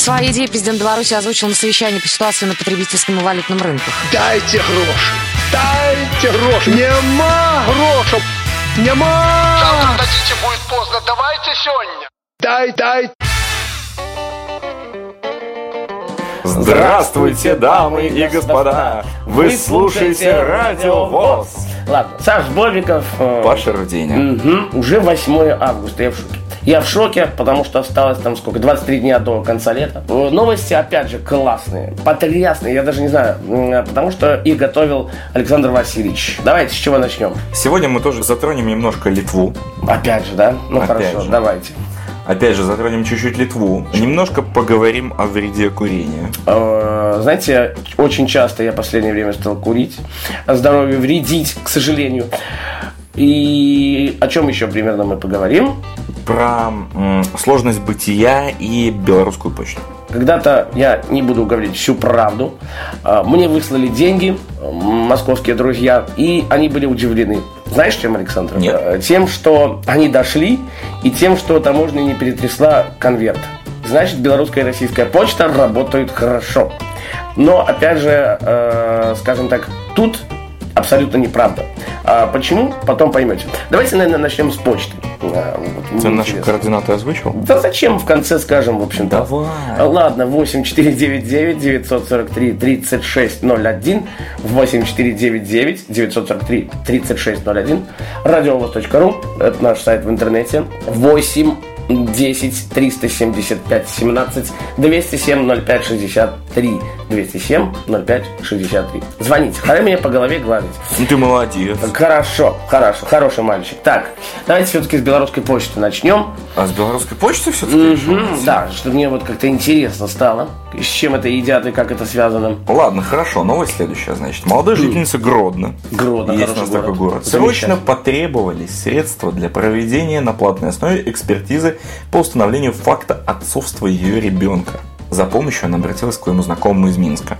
Свои идеи президент Беларуси озвучил на совещании по ситуации на потребительском и валютном рынках. Дайте гроши! Дайте гроши! Нема грошей! Нема! Завтра дадите, будет поздно. Давайте сегодня. Дай, дай! Здравствуйте, дамы и господа! Вы слушаете Радио ВОЗ! Ладно, Саш Бобиков. э, Паша Руденя. мгм, уже 8 августа, я в шоке. Я в шоке, потому что осталось там сколько, 23 дня до конца лета. Э, Новости, опять же, классные, потрясные, я даже не знаю, м, потому что их готовил Александр Васильевич. Давайте, с чего начнем? Сегодня мы тоже затронем немножко Литву. Опять же, да? Ну Опять хорошо, же. давайте. Опять же, затронем чуть-чуть Литву. Немножко поговорим о вреде курения. Э, Знаете, очень часто я в последнее время стал курить, здоровью вредить, к сожалению. И о чем еще примерно мы поговорим? Про сложность бытия и белорусскую почту. Когда-то, я не буду говорить всю правду, а, мне выслали деньги московские друзья, и они были удивлены. Знаешь, чем, Александр? Нет. Э, Тем, что они дошли, и тем, что таможня не перетрясла конверт. Значит, белорусская и российская почта работают хорошо. Но, опять же, э, скажем так, тут абсолютно неправда. А почему? Потом поймете. Давайте, наверное, начнем с почты. А, вот, Ты наши интересно. координаты озвучил? Да зачем в конце скажем, в общем-то? Давай. Ладно, 8499 943 3601 8499 943 3601 радиовоз.ру Это наш сайт в интернете 8 10 375 17 207 05 63 207 05 63 Звоните, хай меня по голове гладить Ну ты молодец. Хорошо, хорошо, хороший мальчик Так, давайте все-таки с белорусской почты начнем А с белорусской почты все-таки? Мгм, Да, что мне вот как-то интересно стало, с чем это едят и как это связано. Ладно, хорошо. Новость следующая, значит. Молодая жительница Гродно. Гродно, Есть у нас такой город. город. Срочно потребовались средства для проведения на платной основе экспертизы по установлению факта отцовства ее ребенка. За помощью она обратилась к своему знакомому из Минска.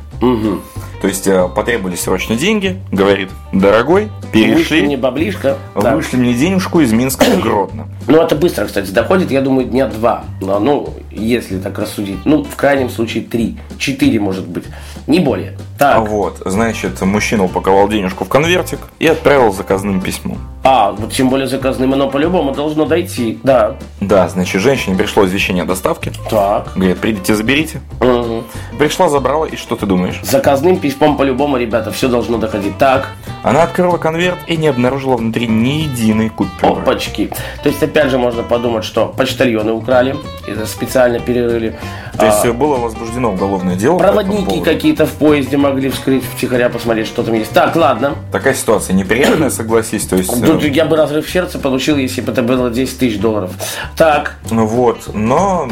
То есть э, потребовались срочно деньги, говорит, дорогой, Вышли перешли, мне баблишко. да. вышли мне денежку из Минска в Гродно. Ну, это быстро, кстати, доходит, я думаю, дня два. Но, ну, если так рассудить. Ну, в крайнем случае три. Четыре, может быть. Не более. А Так. вот, значит, мужчина упаковал денежку в конвертик и отправил заказным письмом. А, вот тем более заказным, оно по-любому должно дойти. Да. Да, значит, женщине пришло извещение о доставке. Так. Говорит, придите, заберите. Мгм. Пришла, забрала, и что ты думаешь? Заказным письмом по-любому, ребята, все должно доходить. Так. Она открыла конверт и не обнаружила внутри ни единой купюры. Опачки. То есть, опять же, можно подумать, что почтальоны украли, это специально перерыли. То есть А, э, было возбуждено уголовное дело. проводники какие-то в поезде могли вскрыть втихаря, посмотреть, что там есть. Так, ладно. Такая ситуация неприятная, согласись. То есть, э, Тут я бы разрыв сердца получил, если бы это было 10 тысяч долларов. Так, ну вот, но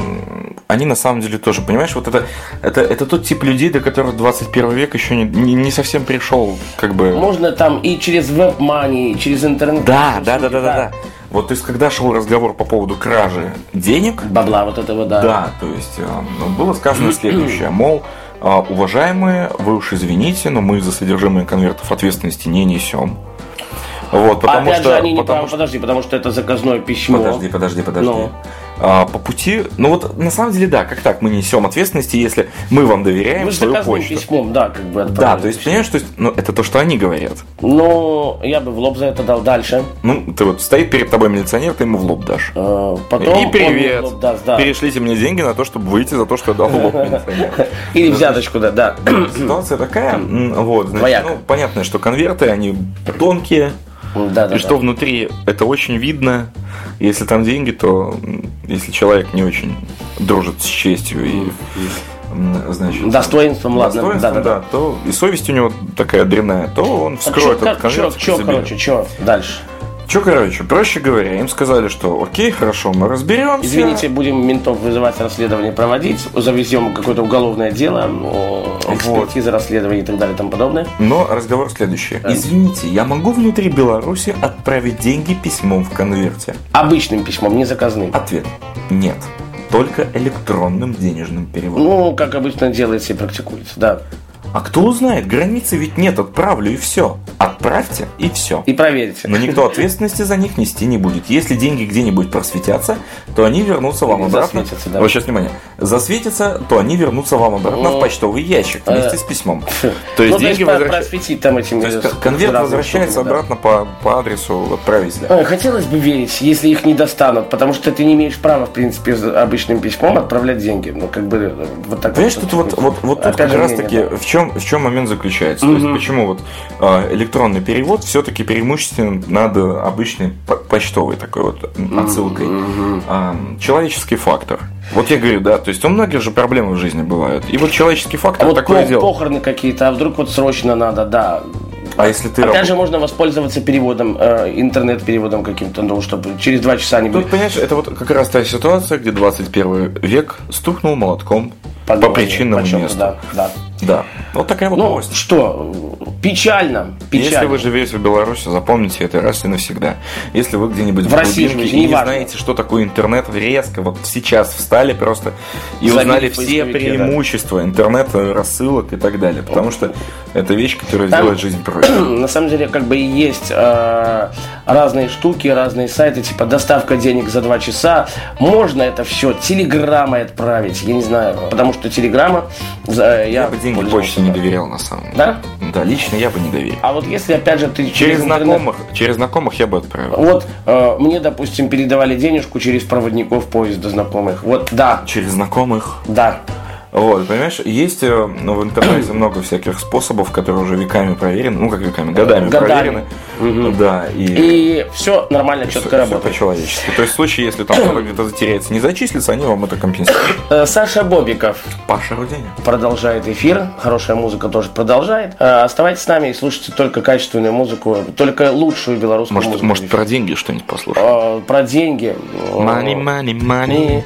они на самом деле тоже, понимаешь, вот это, это, это тот тип людей, до которых 21 век еще не, не, не совсем пришел, как бы... можно там и через веб-мани, и через интернет. Да, да, да, да, да, да. Вот, то есть, когда шел разговор по поводу кражи денег, Бабла вот этого, да. Да, то есть э, ну, было сказано следующее, мол, э, уважаемые, вы уж извините, но мы за содержимое конвертов ответственности не несем. Вот, потому Опять что... же, они не потому правы. что- Подожди, потому что это заказное письмо. Подожди, подожди, подожди. Ну. А, по пути, ну вот на самом деле да, как так, мы несем ответственности, если мы вам доверяем свою почту. письмом, да, как бы Да, то есть, понимаешь, то есть, ну, это то, что они говорят. Ну, я бы в лоб за это дал дальше. Ну, ты вот стоит перед тобой милиционер, ты ему в лоб дашь. Э, Потом И привет. лоб даст, да. Перешлите мне деньги на то, чтобы выйти за то, что я дал в лоб. Или взяточку, да, да. Ситуация такая, вот, значит, ну, понятно, что конверты, они тонкие, Да, да, и что внутри, это очень видно. Если там деньги, то если человек не очень дружит с честью и, м, значит, Достоинством, ладно, достоинством, да, да, да, то и совесть у него такая дрянная, то он А вскроет чё, этот чё, конверт. чё, короче, чё дальше? Че, короче, проще говоря, им сказали, что окей, хорошо, мы разберемся. Извините, будем ментов вызывать, расследование проводить, завезем какое-то уголовное дело, о, экспертиза, расследование и так далее и тому подобное. Но разговор следующий. Извините, я могу внутри Беларуси отправить деньги письмом в конверте? Обычным письмом, не заказным. Ответ. Нет. Только электронным денежным переводом. Ну, как обычно делается и практикуется, да. А кто узнает, границы ведь нет, отправлю и все. Отправьте и все. И проверьте. Но никто ответственности за них нести не будет. Если деньги где-нибудь просветятся, то они вернутся вам Или обратно. засветятся, да. Вот сейчас внимание. Засветятся, то они вернутся вам обратно в почтовый ящик вместе с письмом. То есть ну, деньги возвращаются. просветить там этими То есть с- конверт возвращается обратно по, по адресу отправителя. Хотелось бы верить, если их не достанут, потому что ты не имеешь права, в принципе, обычным письмом отправлять деньги. Ну, как бы, э, вот так Понимаешь, тут вот, вот, вот тут как раз таки в чем, в чем момент заключается. То есть почему вот э, электронный перевод все-таки преимущественно над обычной по- почтовой такой вот отсылкой. А, человеческий фактор. Вот я говорю, да, то есть у многих же проблемы в жизни бывают. И вот человеческий А фактор вот такое по- дело. похороны какие-то, а вдруг вот срочно надо, да. А если ты Опять раб- же, можно воспользоваться переводом, э, интернет-переводом каким-то, ну, чтобы через два часа не Тут, были. понимаешь, это вот как раз та ситуация, где 21 век стукнул молотком по причинному почему-то, месту. Да, да. Да. Вот такая вот Ну, новость. что, печально, Если печально. вы живете в Беларуси, запомните это раз и навсегда. Если вы где-нибудь в, В России и не неважно. знаете, что такое интернет, резко вот сейчас встали просто и Забили узнали все преимущества интернета, рассылок и так далее. Потому что это вещь, которая Там- делает жизнь проще. На самом деле, как бы и есть э, разные штуки, разные сайты, типа доставка денег за два часа. Можно это все телеграммой отправить, я не знаю, потому что телеграмма... за- я, Я бы деньги почте не доверял на самом деле. Да? Да, лично я бы не доверил. А вот если, опять же, ты Через интернет- знакомых, через знакомых я бы отправил. Вот э, мне, допустим, передавали денежку через проводников поезда знакомых. Вот, да, Через знакомых. да. Вот, понимаешь, есть э, ну, в интернете много всяких способов, которые уже веками проверены, ну как веками, годами, Годами. проверены. Да, и, И все нормально, четко всё работает. по-человечески. То есть в случае, если там кто-то где-то затеряется, не зачислится, они вам это компенсируют. Э, Саша Бобиков Паша Руденя. продолжает эфир. Хорошая музыка тоже продолжает. Э, Оставайтесь с нами и слушайте только качественную музыку, только лучшую белорусскую Может, музыку. может про деньги что-нибудь послушать? Про деньги. Money, money, money.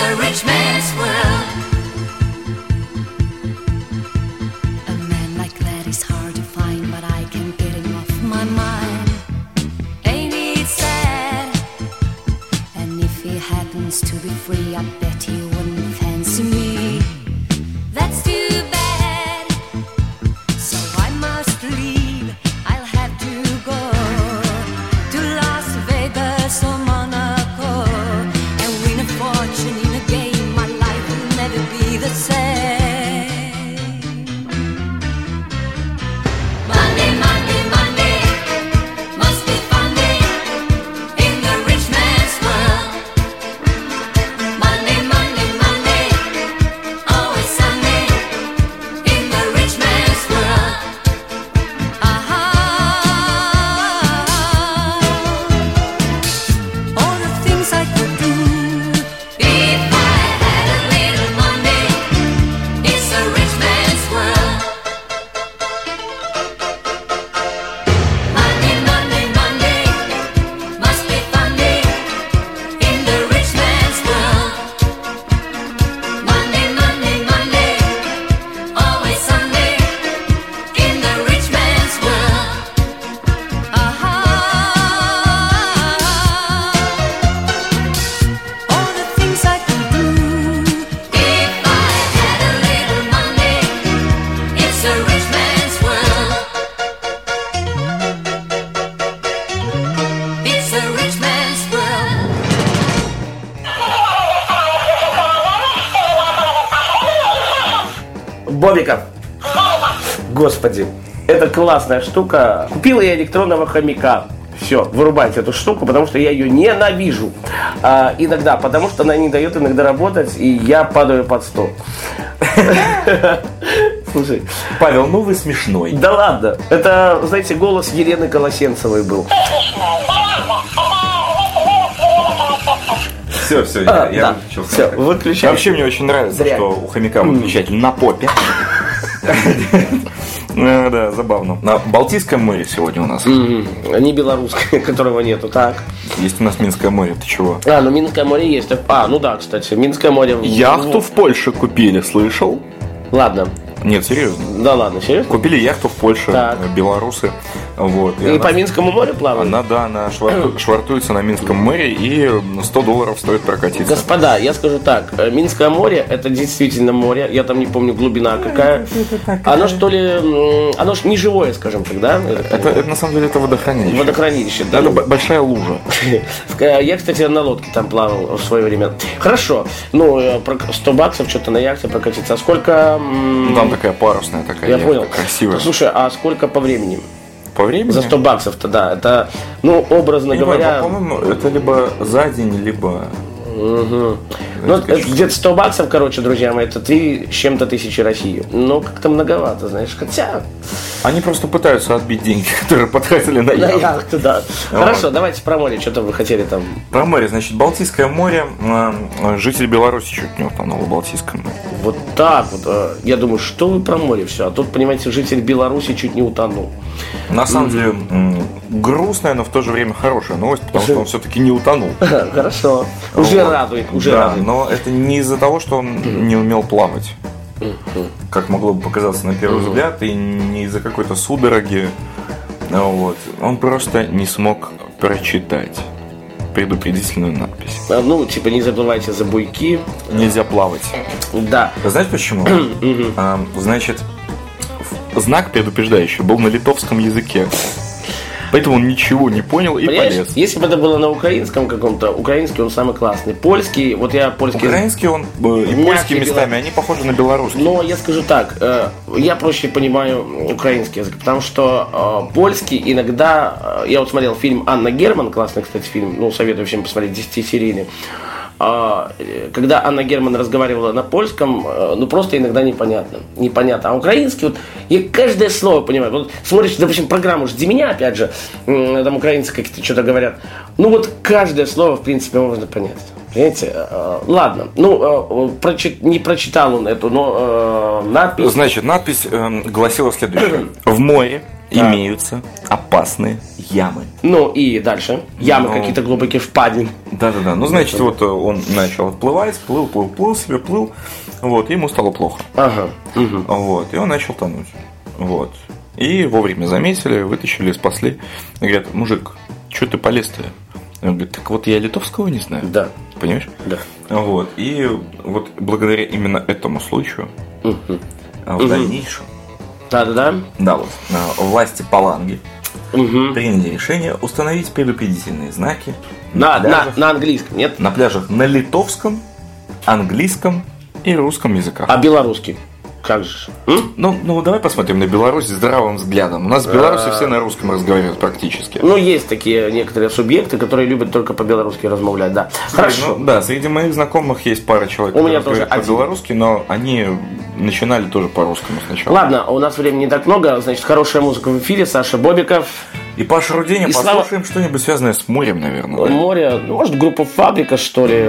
a rich man's world. Бобиков. Господи, это классная штука. Купила я электронного хомяка. Все, вырубайте эту штуку, потому что я ее ненавижу. А, иногда, потому что она не дает иногда работать, и я падаю под стол. Слушай, Павел, ну вы смешной. да ладно. Это, знаете, голос Елены Колосенцевой был. Все, все, А, я, я да. выключил Все, выключай. Вообще мне очень нравится, что у хомяка выключатель на попе. Ну, Да, забавно. На Балтийском море сегодня у нас. Мгм. Не белорусское, которого нету. Так. Есть у нас Минское море, ты чего? А, ну Минское море есть. А, ну да, кстати, Минское море. Яхту в Польше купили, слышал? Ладно. Нет, серьезно. Да ладно, серьезно? Купили яхту в Польше, Так. белорусы. Вот. И она- по Минскому морю плавают? Она, да, она шварту- швартуется на Минском море и 100 долларов стоит прокатиться. Господа, я скажу так, э, Минское море это действительно море, я там не помню глубина какая. Оно что ли, оно ж не живое, скажем так, да? Это, это на самом деле это водохранилище. Водохранилище, да? Это большая лужа. Э, Я, кстати, на лодке там плавал в свое время. Хорошо. Ну, э, про- 100 баксов что-то на яхте прокатиться. А сколько... Ну, там такая парусная такая Я яхта, понял. красивая. Слушай, а сколько по времени? По времени? За 100 баксов-то, да. Это, ну, образно не говоря... по-моему, это либо за день, либо... Ну, это где-то 100 баксов, короче, друзья мои, это 3 с чем-то тысячи России. Ну, как-то многовато, знаешь. Хотя, Они просто пытаются отбить деньги, которые потратили на на яхту. яхту, да. Хорошо, давайте про море, что-то вы хотели там. Про море, значит, Балтийское море, э, житель Беларуси чуть не утонул в Балтийском. Вот так вот. э, Я думаю, что вы про море все. А тут, понимаете, житель Беларуси чуть не утонул. На самом деле, грустная, но в то же время хорошая новость, потому что он все-таки не утонул. Хорошо. Уже Вот. радует, уже да, радует. но это не из-за того, что он не умел плавать. Как могло бы показаться на первый взгляд, и не из-за какой-то судороги. Ну Вот. Он просто не смог прочитать предупредительную надпись. А, Ну, типа, не забывайте за буйки. Нельзя плавать. Да. Знаете почему? А, Значит, знак предупреждающий был на литовском языке. Поэтому он ничего не понял и Понимаешь, полез. если бы это было на украинском каком-то, украинский он самый классный. Польский, вот я польский... Украинский он э, и польский местами, они похожи на белорусский. Но я скажу так, э, я проще понимаю украинский язык, потому что э, польский иногда, э, я вот смотрел фильм Анна Герман, классный, кстати, фильм, ну, советую всем посмотреть, 10-серийный. А, э, Когда Анна Герман разговаривала на польском, э, ну просто иногда непонятно. Непонятно. А украинский, вот я каждое слово понимаю. Вот смотришь, допустим, программу «Жди меня», опять же, там украинцы какие-то что-то говорят. Ну вот каждое слово, в принципе, можно понять. Понимаете? Э, Ладно. Ну, э, прочит- не прочитал он эту, но э, надпись. Значит, надпись эм, гласила следующее. В море имеются опасные ямы. Ну и дальше. Ямы Ну. какие-то глубокие впадины. Да-да-да. Ну, значит, вот э, он начал отплывать, плыл, плыл, плыл себе, плыл. Вот, и ему стало плохо. Ага. Мгм. Вот, и он начал тонуть. Вот. И вовремя заметили, вытащили, спасли. И говорят, мужик, что ты полез-то? Он говорит, так вот я литовского не знаю. Да. Понимаешь? Да. Вот. И вот благодаря именно этому случаю а, в дальнейшем Да-да-да. да, вот, власти Паланги Мгм. приняли решение установить предупредительные знаки На, на, пляжах, на английском, нет? на пляжах на литовском, английском и русском языках. А белорусский? Как же? М? Ну, ну, давай посмотрим на Беларусь здравым взглядом. У нас в Беларуси все на русском разговаривают практически. Ну, есть такие некоторые субъекты, которые любят только по-белорусски размовлять, да. Хорошо. Ну, да, среди моих знакомых есть пара человек, У меня тоже по-белорусски, но они начинали тоже по-русскому сначала. Ладно, у нас времени не так много, значит, хорошая музыка в эфире, Саша Бобиков, И Паша Руденя, И слава- послушаем что-нибудь связанное с морем, наверное. море, ну, может, группа Фабрика, что ли.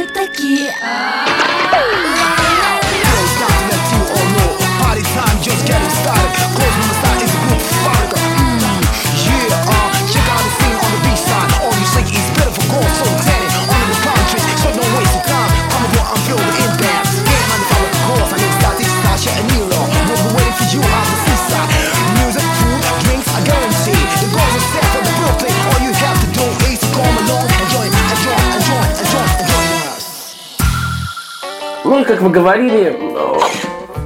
А мы такие Ну и как вы говорили,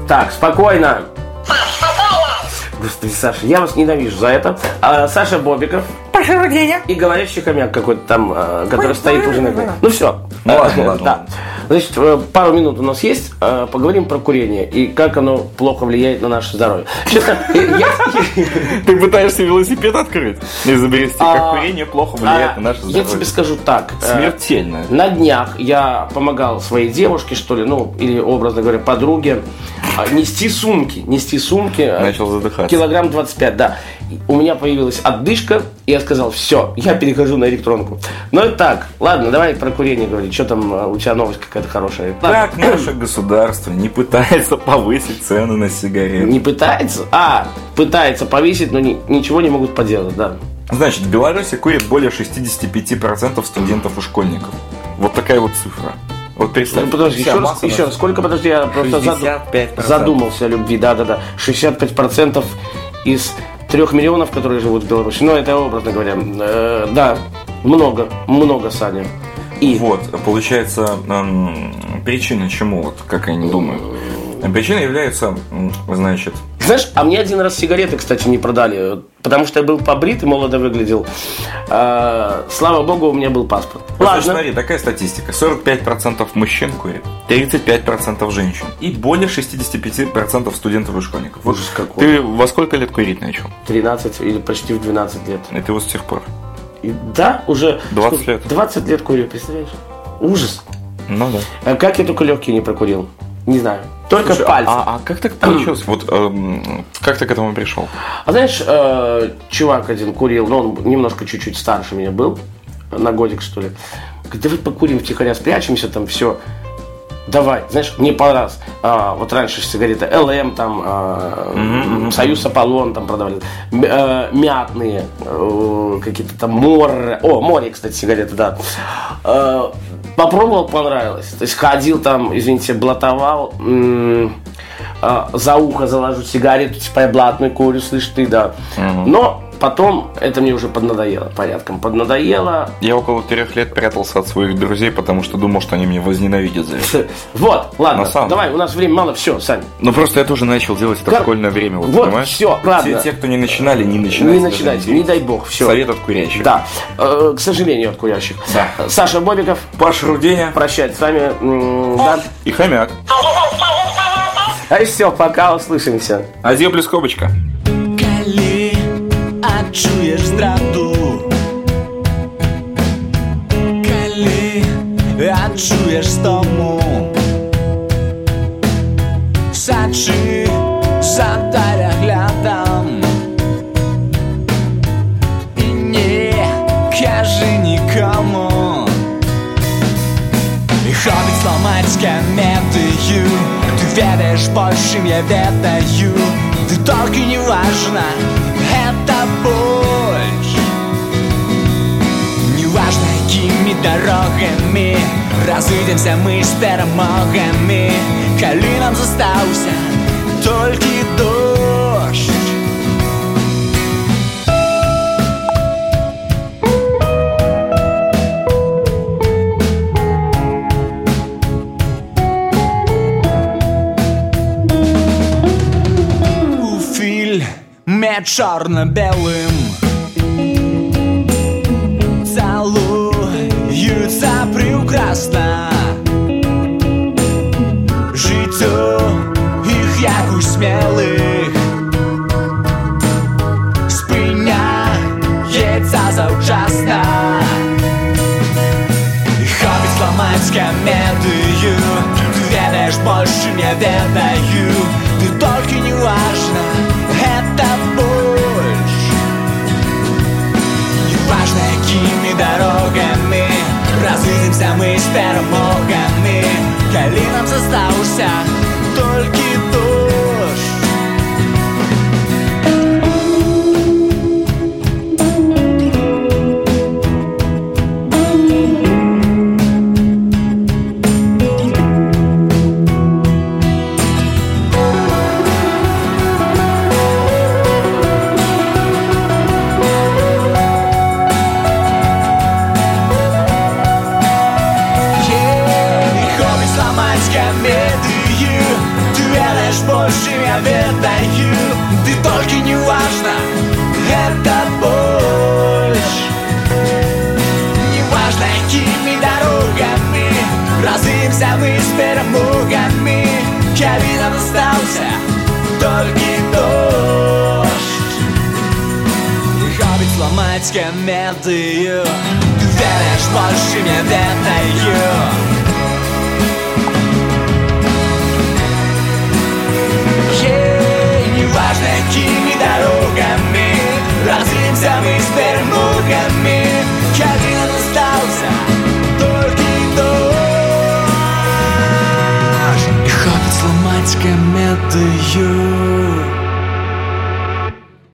так, спокойно. Господи, Саша, я вас ненавижу за это. А, Саша Бобиков. И говорящий хомяк какой-то там, а, который стоит уже на Ну все. Ну ладно, ладно. Значит, э, пару минут у нас есть. а, Поговорим про курение и как оно плохо влияет на наше здоровье. Честно, я- Ты пытаешься велосипед открыть? Изобрести, А, как курение плохо влияет а, на наше Я здоровье. тебе скажу так. э, Смертельно. На днях я помогал своей девушке, что ли, ну, или, образно говоря, подруге, а, нести сумки. Нести сумки. э, Начал задыхаться. Килограмм 25, да. У меня появилась отдышка, и я сказал, все, я перехожу на электронку. Ну и так, ладно, давай про курение говорить. Что там, э, у тебя новость какая-то хорошая? Как наше государство не пытается повысить цены на сигареты? Не пытается? А, пытается повесить, но ни- ничего не могут поделать, да. Значит, в Беларуси курит более 65% студентов и школьников. Вот такая вот цифра. Вот представь. Ну, подожди, еще раз, еще раз, сколько, подожди, я просто заду- 65%. задумался о любви, да-да-да, 65% из трех миллионов, которые живут в Беларуси, ну, это образно говоря, Э, да, много, много, Саня. И Вот, получается, эм, причина чему, вот, как они думают? Причина является, значит, Знаешь, а мне один раз сигареты, кстати, не продали, потому что я был побрит и молодо выглядел. А, слава богу, у меня был паспорт. Вот, Ладно. смотри, такая статистика. 45% мужчин курит, 35% женщин и более 65% студентов и школьников. Вот Ужас какой. ты во сколько лет курить начал? 13 или почти в 12 лет. Это вот с тех пор. И да, уже 20 сколько? лет. 20 лет курю, представляешь? Ужас. Ну да. А как я только легкие не прокурил? Не знаю. Только Слушай, пальцы. А, а как так получилось? Вот эм, как ты к этому пришел? А знаешь, э, чувак один курил, ну, он немножко чуть-чуть старше меня был, на годик, что ли. Говорит, давай покурим втихаря, спрячемся, там все. Давай, знаешь, мне понравилось. А, вот раньше сигареты ЛМ, там, а, Союз Аполлон там продавали. Э, мятные, э, какие-то там море. О, море, кстати, сигареты, да. Э, попробовал, понравилось. То есть ходил там, извините, блатовал. м, а, за ухо заложу сигарету, типа я блатный курю, слышь ты, да. Но потом это мне уже поднадоело, порядком поднадоело. Я около трех лет прятался от своих друзей, потому что думал, что они меня возненавидят за это. Вот, ладно, самом давай, у нас времени мало, все, Сань. Ну просто я тоже начал делать это в школьное время, вот, Вот, понимаешь? всё, ладно. Те, те, кто не начинали, не начинайте. Не начинайте, не дай бог, все. Совет от курящих. Да, э, к сожалению, от курящих. Да. Саша Бобиков, Паша Руденя прощать с вами. Да. и хомяк. А все, пока, услышимся. Азия плюс скобочка Калі адчуеш здраду Калі адчуеш стому Сачы за даляглядам І не кажы нікому І хобіць зламаць камедыю Ты ведаеш больш, чым я ведаю Ты только не важно, это Неважно, якімі дорогамі Разыдземся мы з перамогамі Калі нам застаўся толькі дождь у фільме чорно-белым прекрасна Жыццё іх як у смелых Спыняецца заўчасна І хобіць ламаць камедыю Ты ведаеш больш, чым я ведаю перемогами, калі нам создался только. это больше. Неважно, какими дорогами Разымся мы с перемогами Я видом остался только дождь. Хоббит сломать комедию Ты веришь больше мне ведаю неважно, какими дорогами Самый с Бермудами Один остался Только дождь И хватит сломать кометою